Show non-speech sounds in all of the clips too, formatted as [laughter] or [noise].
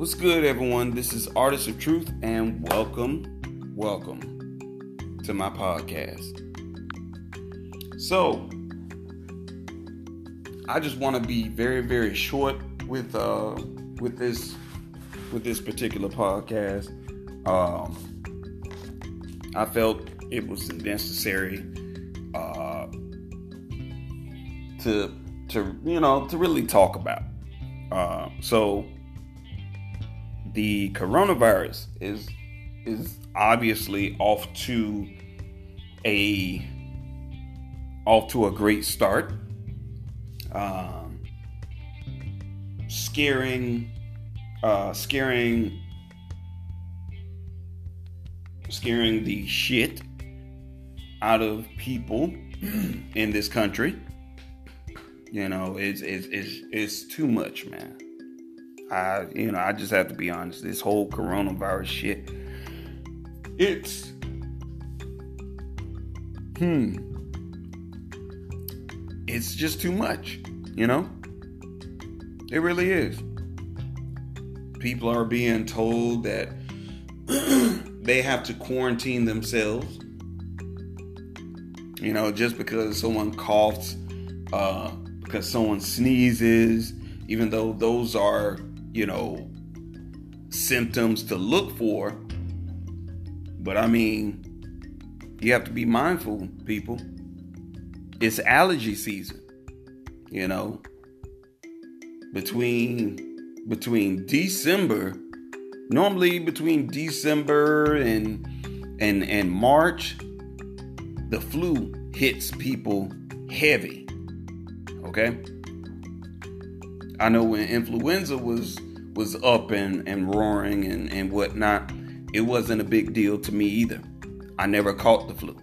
What's good, everyone? This is Artist of Truth, and welcome, welcome to my podcast. So, I just want to be very, very short with uh with this with this particular podcast. Um, I felt it was necessary uh, to to you know to really talk about. Uh, so the coronavirus is is obviously off to a off to a great start. Um, scaring, uh, scaring, scaring the shit out of people [clears throat] in this country. You know, it's it's it's, it's too much, man. I, you know, I just have to be honest. This whole coronavirus shit, it's, hmm, it's just too much, you know? It really is. People are being told that [clears throat] they have to quarantine themselves. You know, just because someone coughs, uh, because someone sneezes, even though those are you know, symptoms to look for. But I mean, you have to be mindful, people. It's allergy season. You know, between between December, normally between December and and and March, the flu hits people heavy. Okay? I know when influenza was was up and, and roaring and, and whatnot, it wasn't a big deal to me either. I never caught the flu.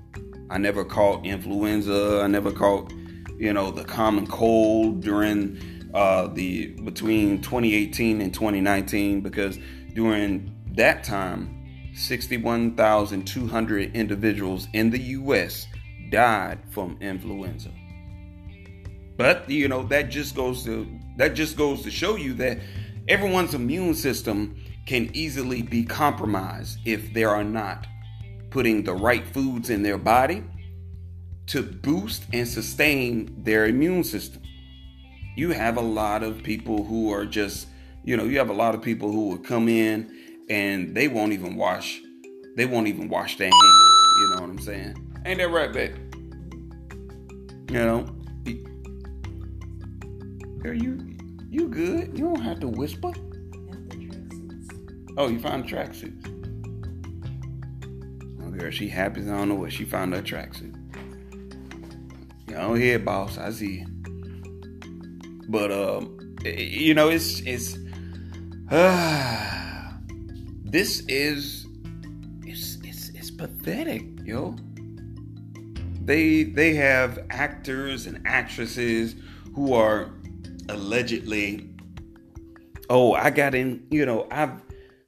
I never caught influenza. I never caught, you know, the common cold during uh, the between 2018 and 2019 because during that time, 61,200 individuals in the U.S. died from influenza. But you know that just goes to that just goes to show you that everyone's immune system can easily be compromised if they are not putting the right foods in their body to boost and sustain their immune system. You have a lot of people who are just, you know, you have a lot of people who will come in and they won't even wash, they won't even wash their hands. You know what I'm saying? Ain't that right, babe? You know, Girl, you you good. You don't have to whisper. Oh, you found tracksuits. Oh, girl, she happy. I don't know what she found her tracksuit. Don't hear, boss. I see you. But um, you know, it's it's uh, [sighs] this is it's it's it's pathetic, yo. They they have actors and actresses who are allegedly, oh, I got in, you know, I've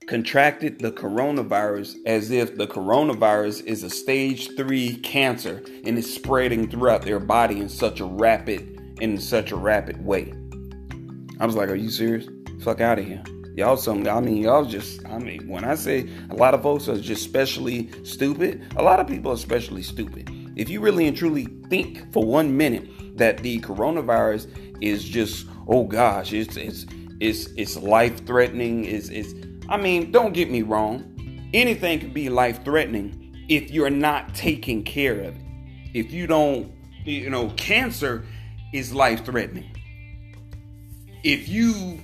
contracted the coronavirus as if the coronavirus is a stage three cancer and it's spreading throughout their body in such a rapid in such a rapid way. I was like, are you serious? Fuck out of here. Y'all some I mean y'all just I mean when I say a lot of folks are just especially stupid, a lot of people are especially stupid. If you really and truly think for one minute that the coronavirus is just oh gosh, it's it's it's it's life threatening. It's it's I mean, don't get me wrong. Anything can be life threatening if you're not taking care of it. If you don't, you know, cancer is life threatening. If you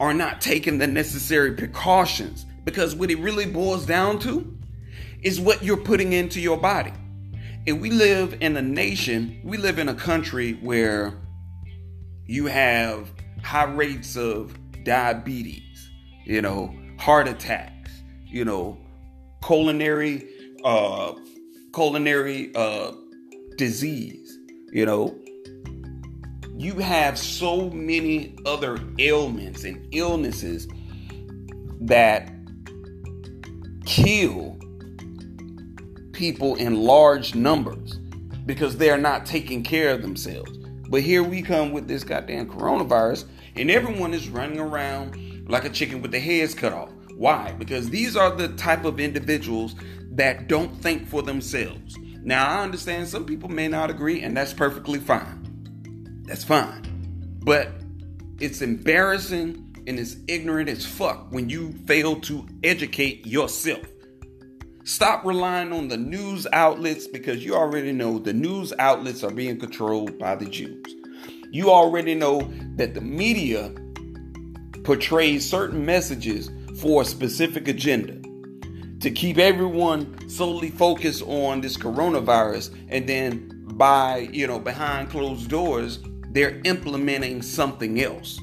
are not taking the necessary precautions, because what it really boils down to is what you're putting into your body. And we live in a nation, we live in a country where you have high rates of diabetes, you know, heart attacks, you know, culinary, uh coronary uh disease, you know. You have so many other ailments and illnesses that kill people in large numbers because they're not taking care of themselves. But here we come with this goddamn coronavirus, and everyone is running around like a chicken with the heads cut off. Why? Because these are the type of individuals that don't think for themselves. Now, I understand some people may not agree, and that's perfectly fine. That's fine. But it's embarrassing and it's ignorant as fuck when you fail to educate yourself. Stop relying on the news outlets because you already know the news outlets are being controlled by the Jews. You already know that the media portrays certain messages for a specific agenda to keep everyone solely focused on this coronavirus and then by, you know, behind closed doors, they're implementing something else.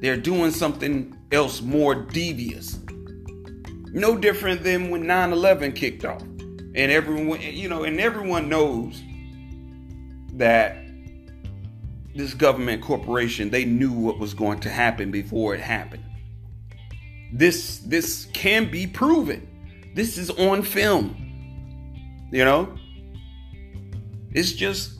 They're doing something else more devious. No different than when 9/11 kicked off. And everyone, you know, and everyone knows that this government corporation, they knew what was going to happen before it happened. This this can be proven. This is on film. You know? It's just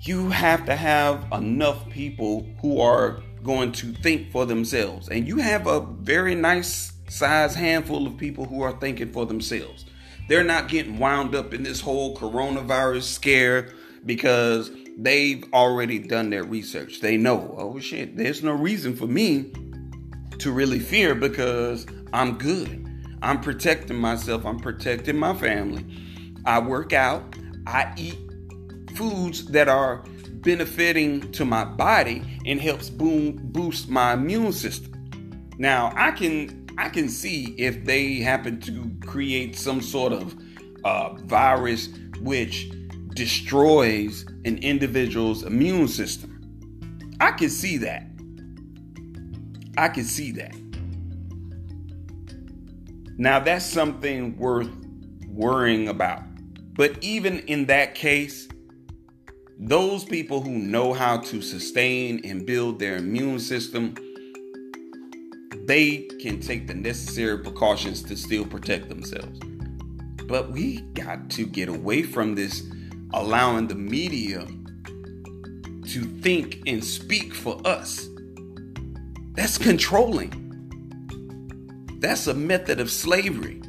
you have to have enough people who are going to think for themselves. And you have a very nice size handful of people who are thinking for themselves. They're not getting wound up in this whole coronavirus scare because they've already done their research. They know, oh shit, there's no reason for me to really fear because I'm good. I'm protecting myself, I'm protecting my family. I work out, I eat foods that are benefiting to my body and helps boom boost my immune system. Now, I can I can see if they happen to create some sort of uh, virus which destroys an individual's immune system. I can see that. I can see that. Now, that's something worth worrying about. But even in that case, those people who know how to sustain and build their immune system, they can take the necessary precautions to still protect themselves. But we got to get away from this allowing the media to think and speak for us. That's controlling. That's a method of slavery.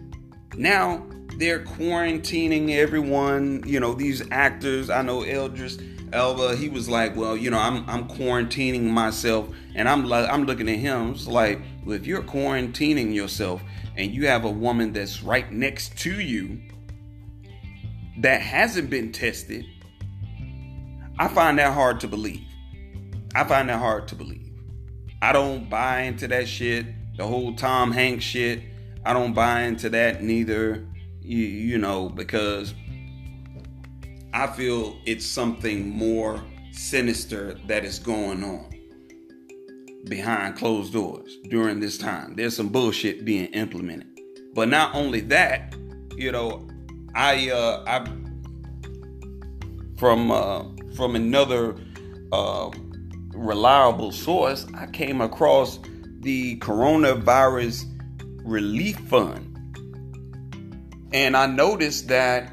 Now they're quarantining everyone, you know, these actors. I know Idris Elba, he was like, well, you know, I'm I'm quarantining myself and I'm like I'm looking at him. It's like, well, if you're quarantining yourself and you have a woman that's right next to you that hasn't been tested, I find that hard to believe. I find that hard to believe. I don't buy into that shit the whole Tom Hanks shit. I don't buy into that neither, you, you know, because I feel it's something more sinister that is going on behind closed doors during this time. There's some bullshit being implemented. But not only that, you know, I uh I from uh from another uh reliable source, I came across the coronavirus relief fund. And I noticed that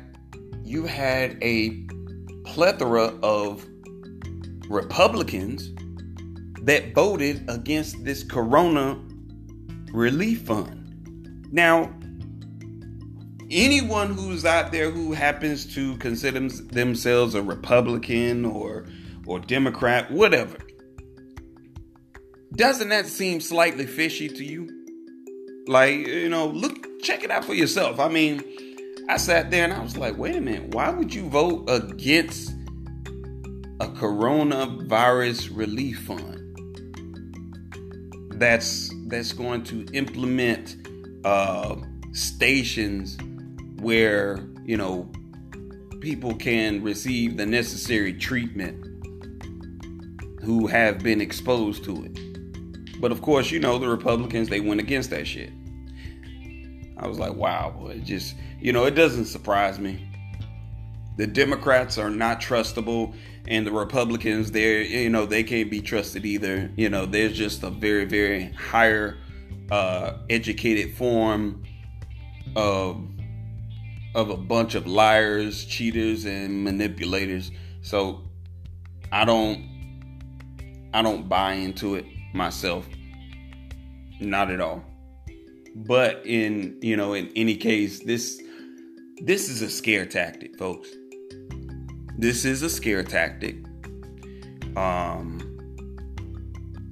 you had a plethora of Republicans that voted against this corona relief fund. Now, anyone who's out there who happens to consider themselves a Republican or or Democrat, whatever, doesn't that seem slightly fishy to you? Like, you know, look, check it out for yourself. I mean, I sat there and I was like, wait a minute, why would you vote against a coronavirus relief fund that's that's going to implement uh, stations where you know people can receive the necessary treatment who have been exposed to it. But of course, you know, the Republicans, they went against that shit. I was like, wow, boy, it just, you know, it doesn't surprise me. The Democrats are not trustable, and the Republicans, they're, you know, they can't be trusted either. You know, there's just a very, very higher uh, educated form of of a bunch of liars, cheaters, and manipulators. So I don't I don't buy into it myself. not at all. But in you know, in any case, this this is a scare tactic, folks. This is a scare tactic. Um,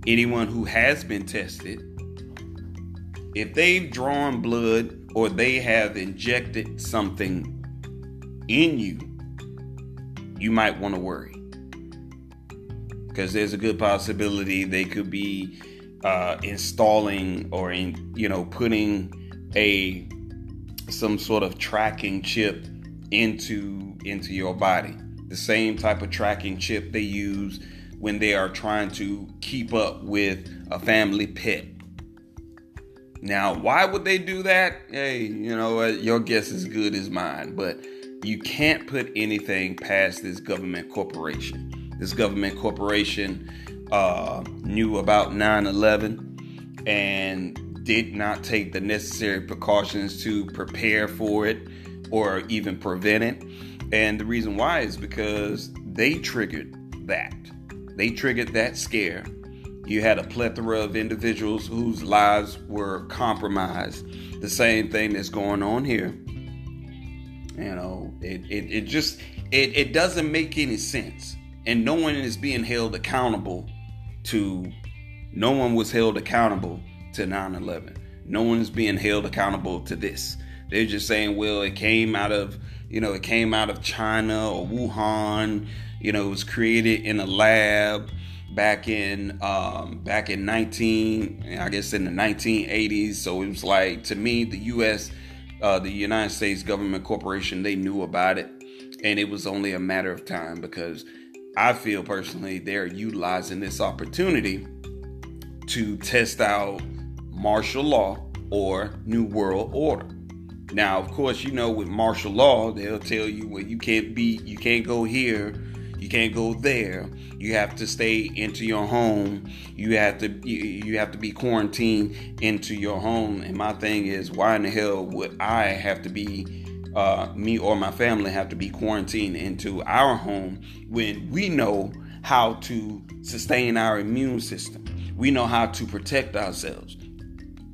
anyone who has been tested, if they've drawn blood or they have injected something in you, you might want to worry. Because there's a good possibility they could be uh, installing or in you know putting a some sort of tracking chip into into your body the same type of tracking chip they use when they are trying to keep up with a family pet. Now why would they do that? Hey you know your guess is good as mine but you can't put anything past this government corporation. This government corporation uh, knew about 9-11 and did not take the necessary precautions to prepare for it or even prevent it and the reason why is because they triggered that. They triggered that scare. You had a plethora of individuals whose lives were compromised. The same thing that's going on here. You know it, it, it just it, it doesn't make any sense. And no one is being held accountable to no one was held accountable to 9-11 no one is being held accountable to this they're just saying well it came out of you know it came out of china or wuhan you know it was created in a lab back in um, back in 19 i guess in the 1980s so it was like to me the us uh, the united states government corporation they knew about it and it was only a matter of time because I feel personally they're utilizing this opportunity to test out martial law or New World Order. Now, of course, you know with martial law, they'll tell you well you can't be you can't go here, you can't go there. You have to stay into your home. You have to you, you have to be quarantined into your home. And my thing is, why in the hell would I have to be uh, me or my family have to be quarantined into our home when we know how to sustain our immune system. We know how to protect ourselves.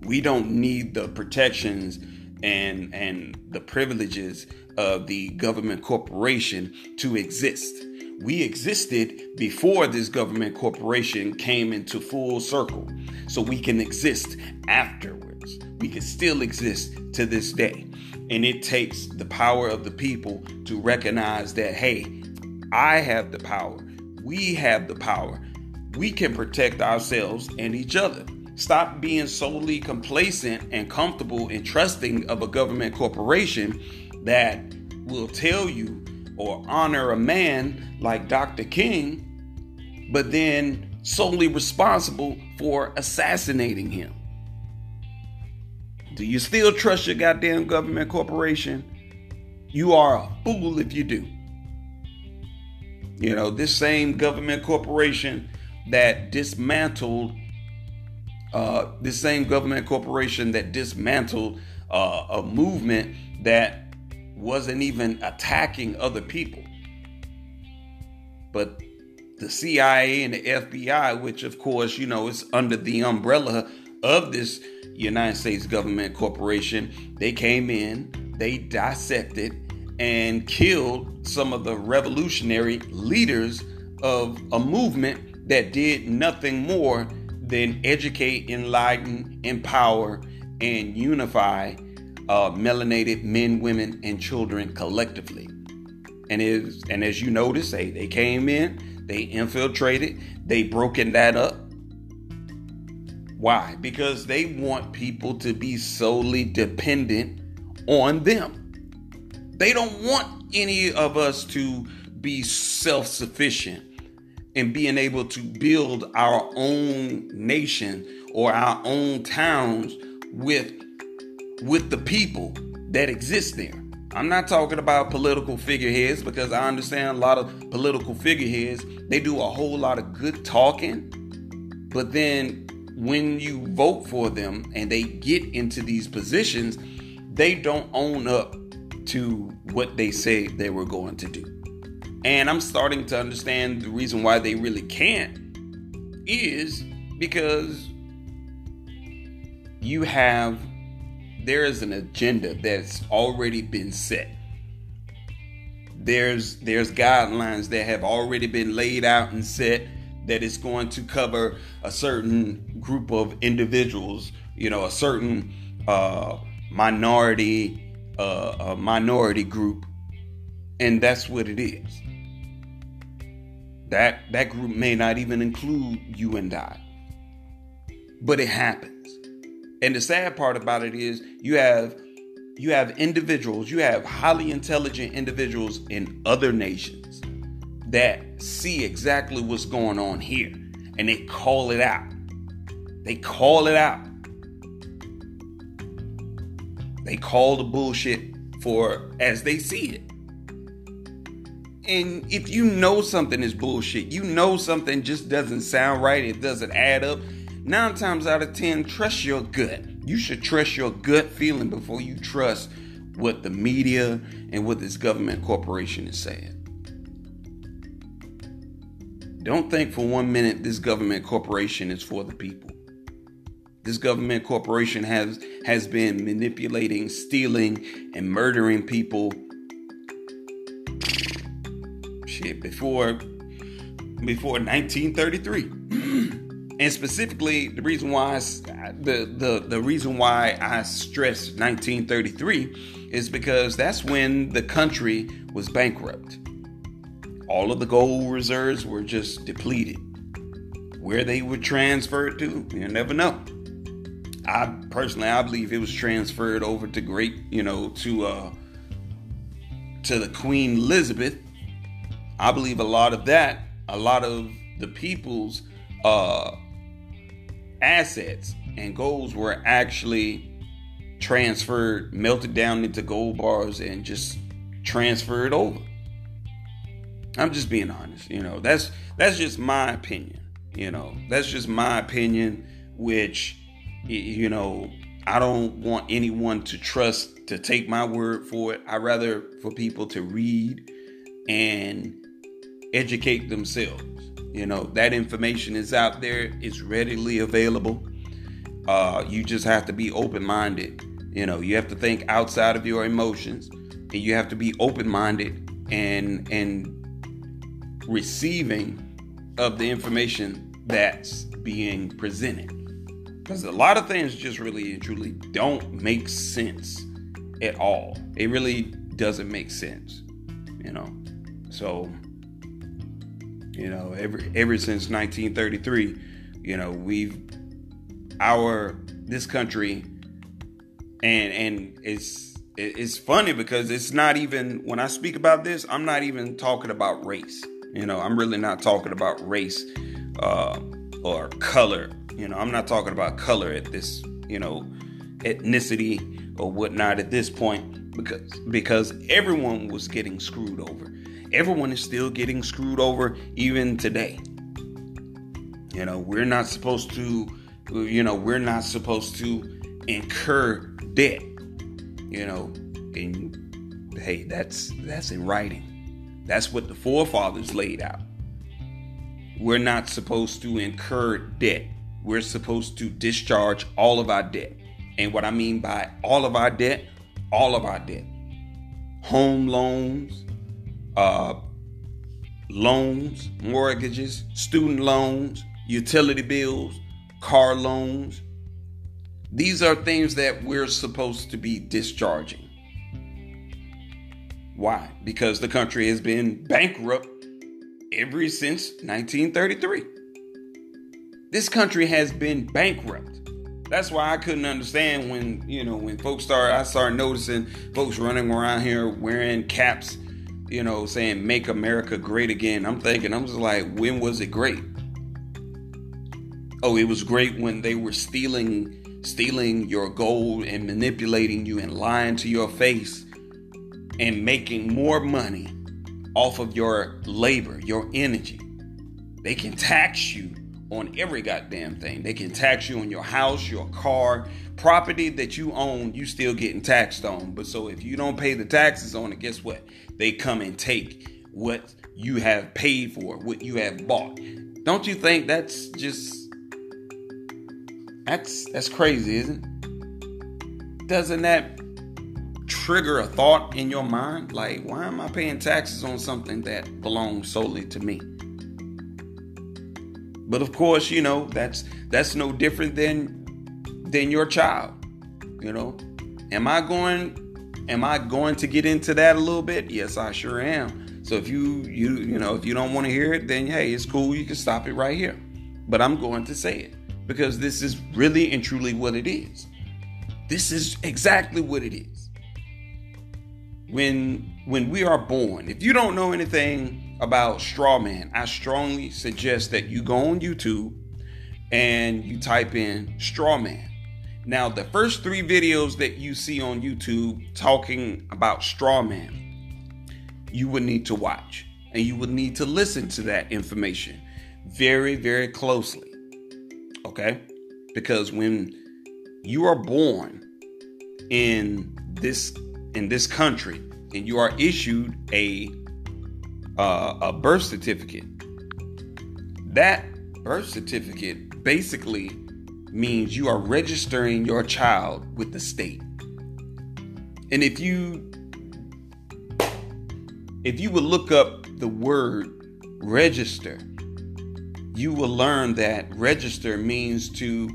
We don't need the protections and and the privileges of the government corporation to exist. We existed before this government corporation came into full circle. So we can exist afterwards. We can still exist to this day. And it takes the power of the people to recognize that, hey, I have the power. We have the power. We can protect ourselves and each other. Stop being solely complacent and comfortable and trusting of a government corporation that will tell you or honor a man like Dr. King, but then solely responsible for assassinating him. Do you still trust your goddamn government corporation? You are a fool if you do. You know, this same government corporation that dismantled, uh, this same government corporation that dismantled uh, a movement that wasn't even attacking other people. But the CIA and the FBI, which of course, you know, is under the umbrella of this United States government corporation, they came in, they dissected and killed some of the revolutionary leaders of a movement that did nothing more than educate, enlighten, empower, and unify uh, melanated men, women, and children collectively. And is and as you notice, they, they came in, they infiltrated, they broken that up, why? Because they want people to be solely dependent on them. They don't want any of us to be self sufficient and being able to build our own nation or our own towns with with the people that exist there. I'm not talking about political figureheads because I understand a lot of political figureheads, they do a whole lot of good talking, but then when you vote for them and they get into these positions, they don't own up to what they say they were going to do. And I'm starting to understand the reason why they really can't is because you have there is an agenda that's already been set. There's there's guidelines that have already been laid out and set that it's going to cover a certain group of individuals, you know, a certain uh, minority uh, minority group, and that's what it is. That that group may not even include you and I, but it happens. And the sad part about it is you have you have individuals, you have highly intelligent individuals in other nations that see exactly what's going on here and they call it out. They call it out. They call the bullshit for as they see it. And if you know something is bullshit, you know something just doesn't sound right, it doesn't add up, nine times out of ten, trust your gut. You should trust your gut feeling before you trust what the media and what this government corporation is saying. Don't think for one minute this government corporation is for the people. This government corporation has has been manipulating, stealing, and murdering people. Shit, before before 1933. [clears throat] and specifically, the reason why I, the the the reason why I stress 1933 is because that's when the country was bankrupt. All of the gold reserves were just depleted. Where they were transferred to, you never know. I personally, I believe it was transferred over to great, you know, to uh, to the Queen Elizabeth. I believe a lot of that, a lot of the people's uh, assets and goals were actually transferred, melted down into gold bars, and just transferred over. I'm just being honest, you know. That's that's just my opinion, you know. That's just my opinion, which you know, I don't want anyone to trust to take my word for it. I rather for people to read and educate themselves. You know, that information is out there, it's readily available. Uh, you just have to be open minded. You know, you have to think outside of your emotions and you have to be open minded and and receiving of the information that's being presented. Because a lot of things just really and truly don't make sense at all. It really doesn't make sense, you know. So, you know, ever ever since 1933, you know, we've our this country and and it's it's funny because it's not even when I speak about this, I'm not even talking about race. You know, I'm really not talking about race uh, or color you know, I'm not talking about color at this, you know, ethnicity or whatnot at this point because because everyone was getting screwed over. Everyone is still getting screwed over even today. You know, we're not supposed to you know, we're not supposed to incur debt. You know, and hey, that's that's in writing. That's what the forefathers laid out. We're not supposed to incur debt we're supposed to discharge all of our debt. And what I mean by all of our debt, all of our debt. Home loans, uh, loans, mortgages, student loans, utility bills, car loans. These are things that we're supposed to be discharging. Why? Because the country has been bankrupt ever since 1933. This country has been bankrupt. That's why I couldn't understand when, you know, when folks started, I started noticing folks running around here wearing caps, you know, saying make America great again. I'm thinking, I'm just like, when was it great? Oh, it was great when they were stealing, stealing your gold and manipulating you and lying to your face and making more money off of your labor, your energy. They can tax you on every goddamn thing. They can tax you on your house, your car, property that you own, you still getting taxed on. But so if you don't pay the taxes on it, guess what? They come and take what you have paid for, what you have bought. Don't you think that's just That's that's crazy, isn't it? Doesn't that trigger a thought in your mind like why am I paying taxes on something that belongs solely to me? But of course, you know, that's that's no different than than your child. You know, am I going am I going to get into that a little bit? Yes, I sure am. So if you you you know, if you don't want to hear it, then hey, it's cool. You can stop it right here. But I'm going to say it because this is really and truly what it is. This is exactly what it is. When when we are born, if you don't know anything about straw man, I strongly suggest that you go on YouTube and you type in straw man now, the first three videos that you see on YouTube talking about straw man, you would need to watch and you would need to listen to that information very, very closely. Okay? Because when you are born in this in this country and you are issued a uh, a birth certificate, that birth certificate basically means you are registering your child with the state. And if you if you would look up the word register, you will learn that register means to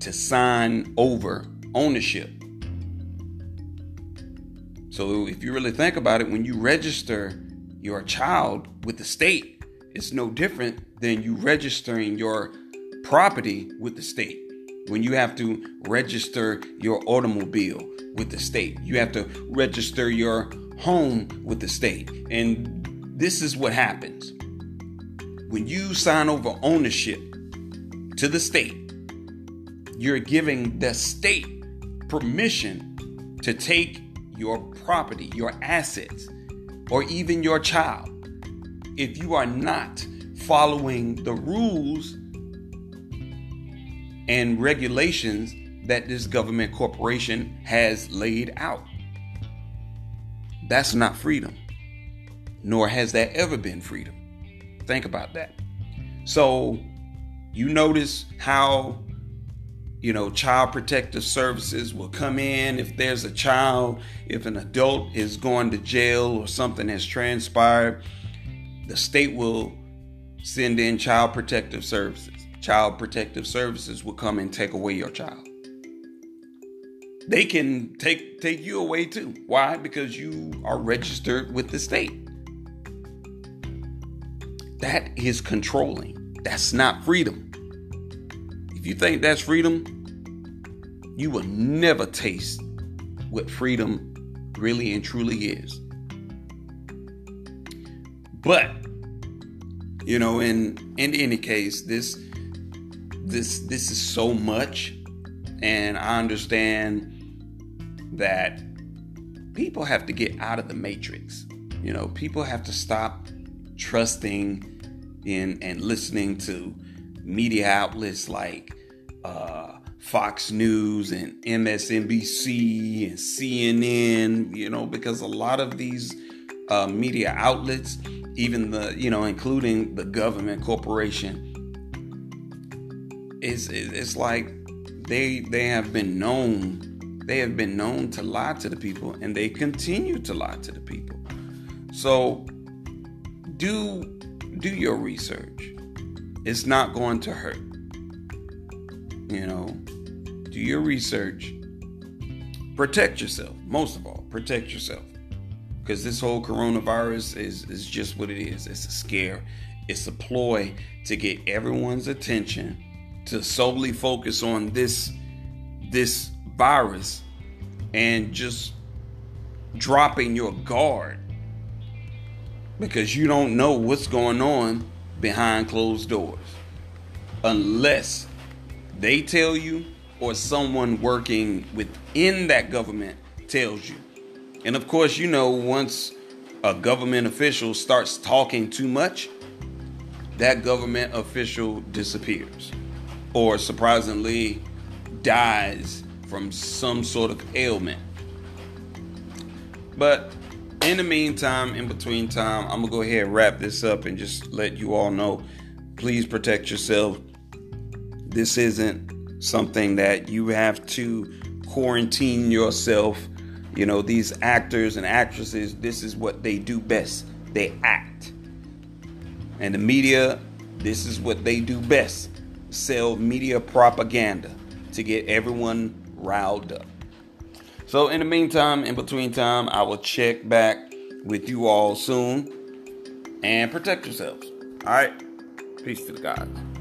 to sign over ownership. So if you really think about it, when you register your child with the state, it's no different than you registering your property with the state. When you have to register your automobile with the state, you have to register your home with the state. And this is what happens when you sign over ownership to the state, you're giving the state permission to take your property, your assets, or even your child. If you are not following the rules and regulations that this government corporation has laid out. That's not freedom, nor has that ever been freedom. Think about that. So, you notice how, you know, child protective services will come in if there's a child, if an adult is going to jail or something has transpired, the state will send in child protective services child protective services will come and take away your child. They can take take you away too. Why? Because you are registered with the state. That is controlling. That's not freedom. If you think that's freedom, you will never taste what freedom really and truly is. But you know, in in any case, this this this is so much and I understand that people have to get out of the matrix. You know, people have to stop trusting in and listening to media outlets like uh, Fox News and MSNBC and CNN, you know, because a lot of these uh, media outlets, even the, you know, including the government corporation, it's it's like they they have been known they have been known to lie to the people and they continue to lie to the people. So do do your research it's not going to hurt. You know do your research. Protect yourself most of all protect yourself. Because this whole coronavirus is is just what it is. It's a scare. It's a ploy to get everyone's attention to solely focus on this this virus and just dropping your guard. Because you don't know what's going on behind closed doors unless they tell you or someone working within that government tells you. And of course, you know, once a government official starts talking too much, that government official disappears or surprisingly dies from some sort of ailment. But in the meantime, in between time, I'm gonna go ahead and wrap this up and just let you all know please protect yourself. This isn't something that you have to quarantine yourself. You know, these actors and actresses, this is what they do best. They act. And the media, this is what they do best sell media propaganda to get everyone riled up. So, in the meantime, in between time, I will check back with you all soon and protect yourselves. All right. Peace to the gods.